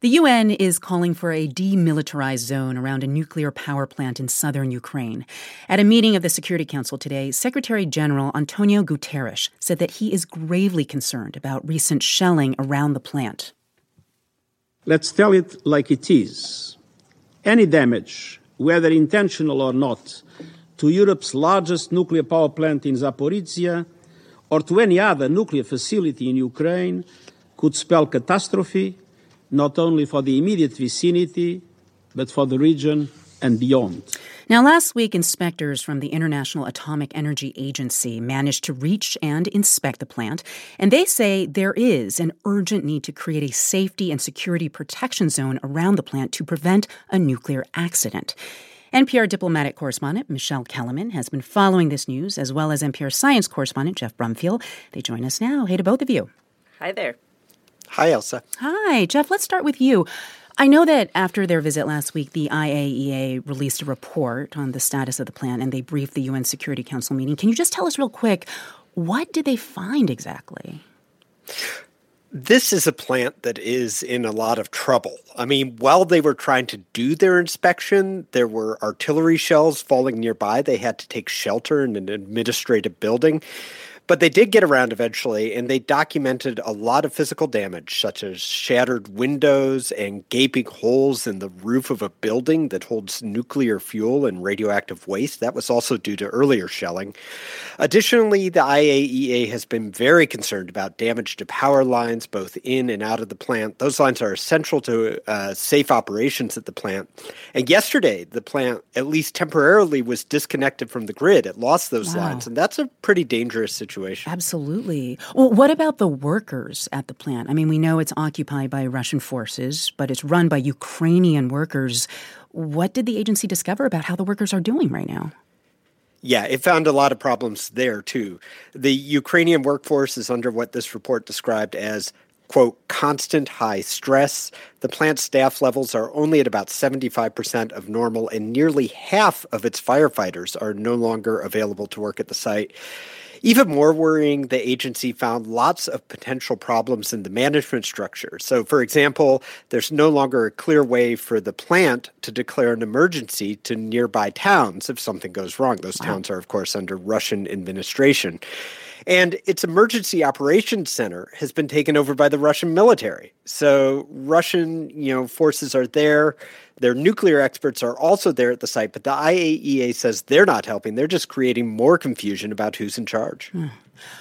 The UN is calling for a demilitarized zone around a nuclear power plant in southern Ukraine. At a meeting of the Security Council today, Secretary General Antonio Guterres said that he is gravely concerned about recent shelling around the plant. Let's tell it like it is. Any damage, whether intentional or not, to Europe's largest nuclear power plant in Zaporizhia or to any other nuclear facility in Ukraine could spell catastrophe not only for the immediate vicinity, but for the region and beyond. Now, last week, inspectors from the International Atomic Energy Agency managed to reach and inspect the plant, and they say there is an urgent need to create a safety and security protection zone around the plant to prevent a nuclear accident. NPR diplomatic correspondent Michelle Kelemen has been following this news, as well as NPR science correspondent Geoff Brumfiel. They join us now. Hey to both of you. Hi there. Hi, Elsa. Hi, Geoff. Let's start with you. I know that after their visit last week, the IAEA released a report on the status of the plant and they briefed the UN Security Council meeting. Can you just tell us real quick, what did they find exactly? This is a plant that is in a lot of trouble. I mean, while they were trying to do their inspection, there were artillery shells falling nearby. They had to take shelter in an administrative building. But they did get around eventually, and they documented a lot of physical damage, such as shattered windows and gaping holes in the roof of a building that holds nuclear fuel and radioactive waste. That was also due to earlier shelling. Additionally, the IAEA has been very concerned about damage to power lines, both in and out of the plant. Those lines are essential to uh, safe operations at the plant. And yesterday, the plant, at least temporarily, was disconnected from the grid. It lost those wow. lines, and that's a pretty dangerous situation situation. Absolutely. Well, what about the workers at the plant? I mean, we know it's occupied by Russian forces, but it's run by Ukrainian workers. What did the agency discover about how the workers are doing right now? Yeah, it found a lot of problems there too. The Ukrainian workforce is under what this report described as quote, constant high stress. The plant staff levels are only at about 75% of normal, and nearly half of its firefighters are no longer available to work at the site. Even more worrying, the agency found lots of potential problems in the management structure. So, for example, there's no longer a clear way for the plant to declare an emergency to nearby towns if something goes wrong. Those wow. towns are, of course, under Russian administration. And its emergency operations center has been taken over by the Russian military. So Russian, you know, forces are there. Their nuclear experts are also there at the site, but the IAEA says they're not helping. They're just creating more confusion about who's in charge. Hmm.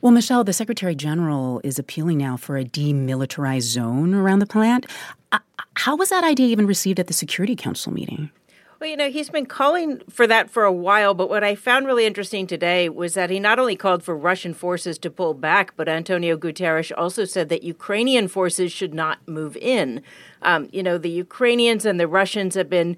Well, Michelle, the Secretary General is appealing now for a demilitarized zone around the plant. Uh, how was that idea even received at the Security Council meeting? Well, you know, he's been calling for that for a while, but what I found really interesting today was that he not only called for Russian forces to pull back, but Antonio Guterres also said that Ukrainian forces should not move in. Um, you know, the Ukrainians and the Russians have been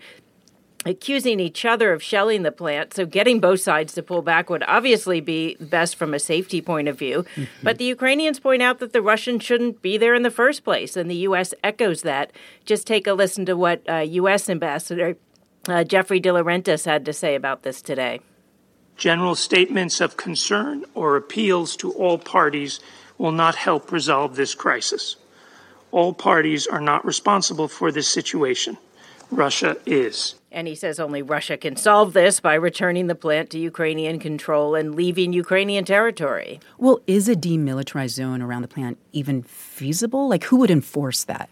accusing each other of shelling the plant. So getting both sides to pull back would obviously be best from a safety point of view. Mm-hmm. But the Ukrainians point out that the Russians shouldn't be there in the first place, and the U.S. echoes that. Just take a listen to what uh, U.S. Ambassador uh, Jeffrey DeLaurentis had to say about this today. General statements of concern or appeals to all parties will not help resolve this crisis. All parties are not responsible for this situation. Russia is. And he says only Russia can solve this by returning the plant to Ukrainian control and leaving Ukrainian territory. Well, is a demilitarized zone around the plant even feasible? Like, who would enforce that?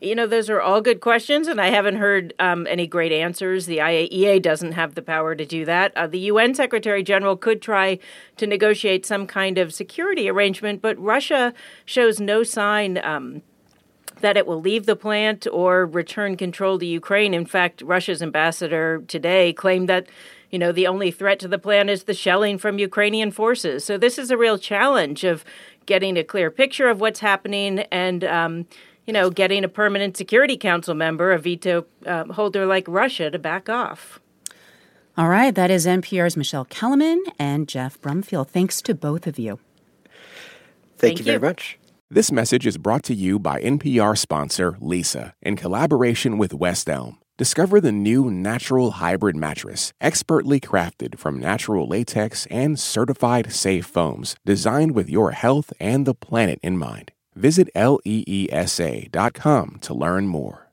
You know, those are all good questions, and I haven't heard um, any great answers. The IAEA doesn't have the power to do that. Uh, the UN Secretary General could try to negotiate some kind of security arrangement, but Russia shows no sign. Um, that it will leave the plant or return control to Ukraine. In fact, Russia's ambassador today claimed that you know the only threat to the plant is the shelling from Ukrainian forces. So this is a real challenge of getting a clear picture of what's happening and um, you know, getting a permanent Security Council member, a veto uh, holder like Russia, to back off. All right, that is NPR's Michelle Kelemen and Geoff Brumfiel. Thanks to both of you. Thank, Thank you, you very much. This message is brought to you by NPR sponsor Leesa in collaboration with West Elm. Discover the new natural hybrid mattress, expertly crafted from natural latex and certified safe foams, designed with your health and the planet in mind. Visit leesa.com to learn more.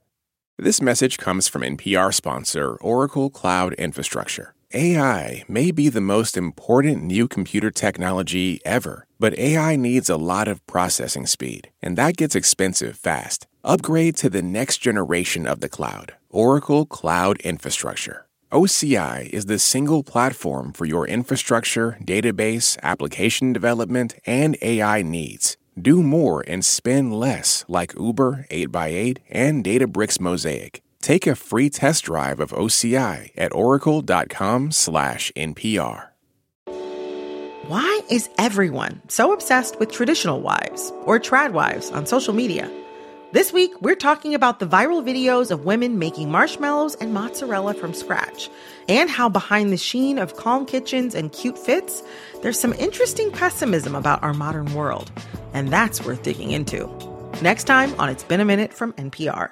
This message comes from NPR sponsor Oracle Cloud Infrastructure. AI may be the most important new computer technology ever, but AI needs a lot of processing speed, and that gets expensive fast. Upgrade to the next generation of the cloud, Oracle Cloud Infrastructure. OCI is the single platform for your infrastructure, database, application development, and AI needs. Do more and spend less like Uber 8x8 and Databricks Mosaic. Take a free test drive of OCI at oracle.com/npr. Why is everyone so obsessed with traditional wives or trad wives on social media? This week, we're talking about the viral videos of women making marshmallows and mozzarella from scratch, and how behind the sheen of calm kitchens and cute fits, there's some interesting pessimism about our modern world. And that's worth digging into. Next time on It's Been a Minute from NPR.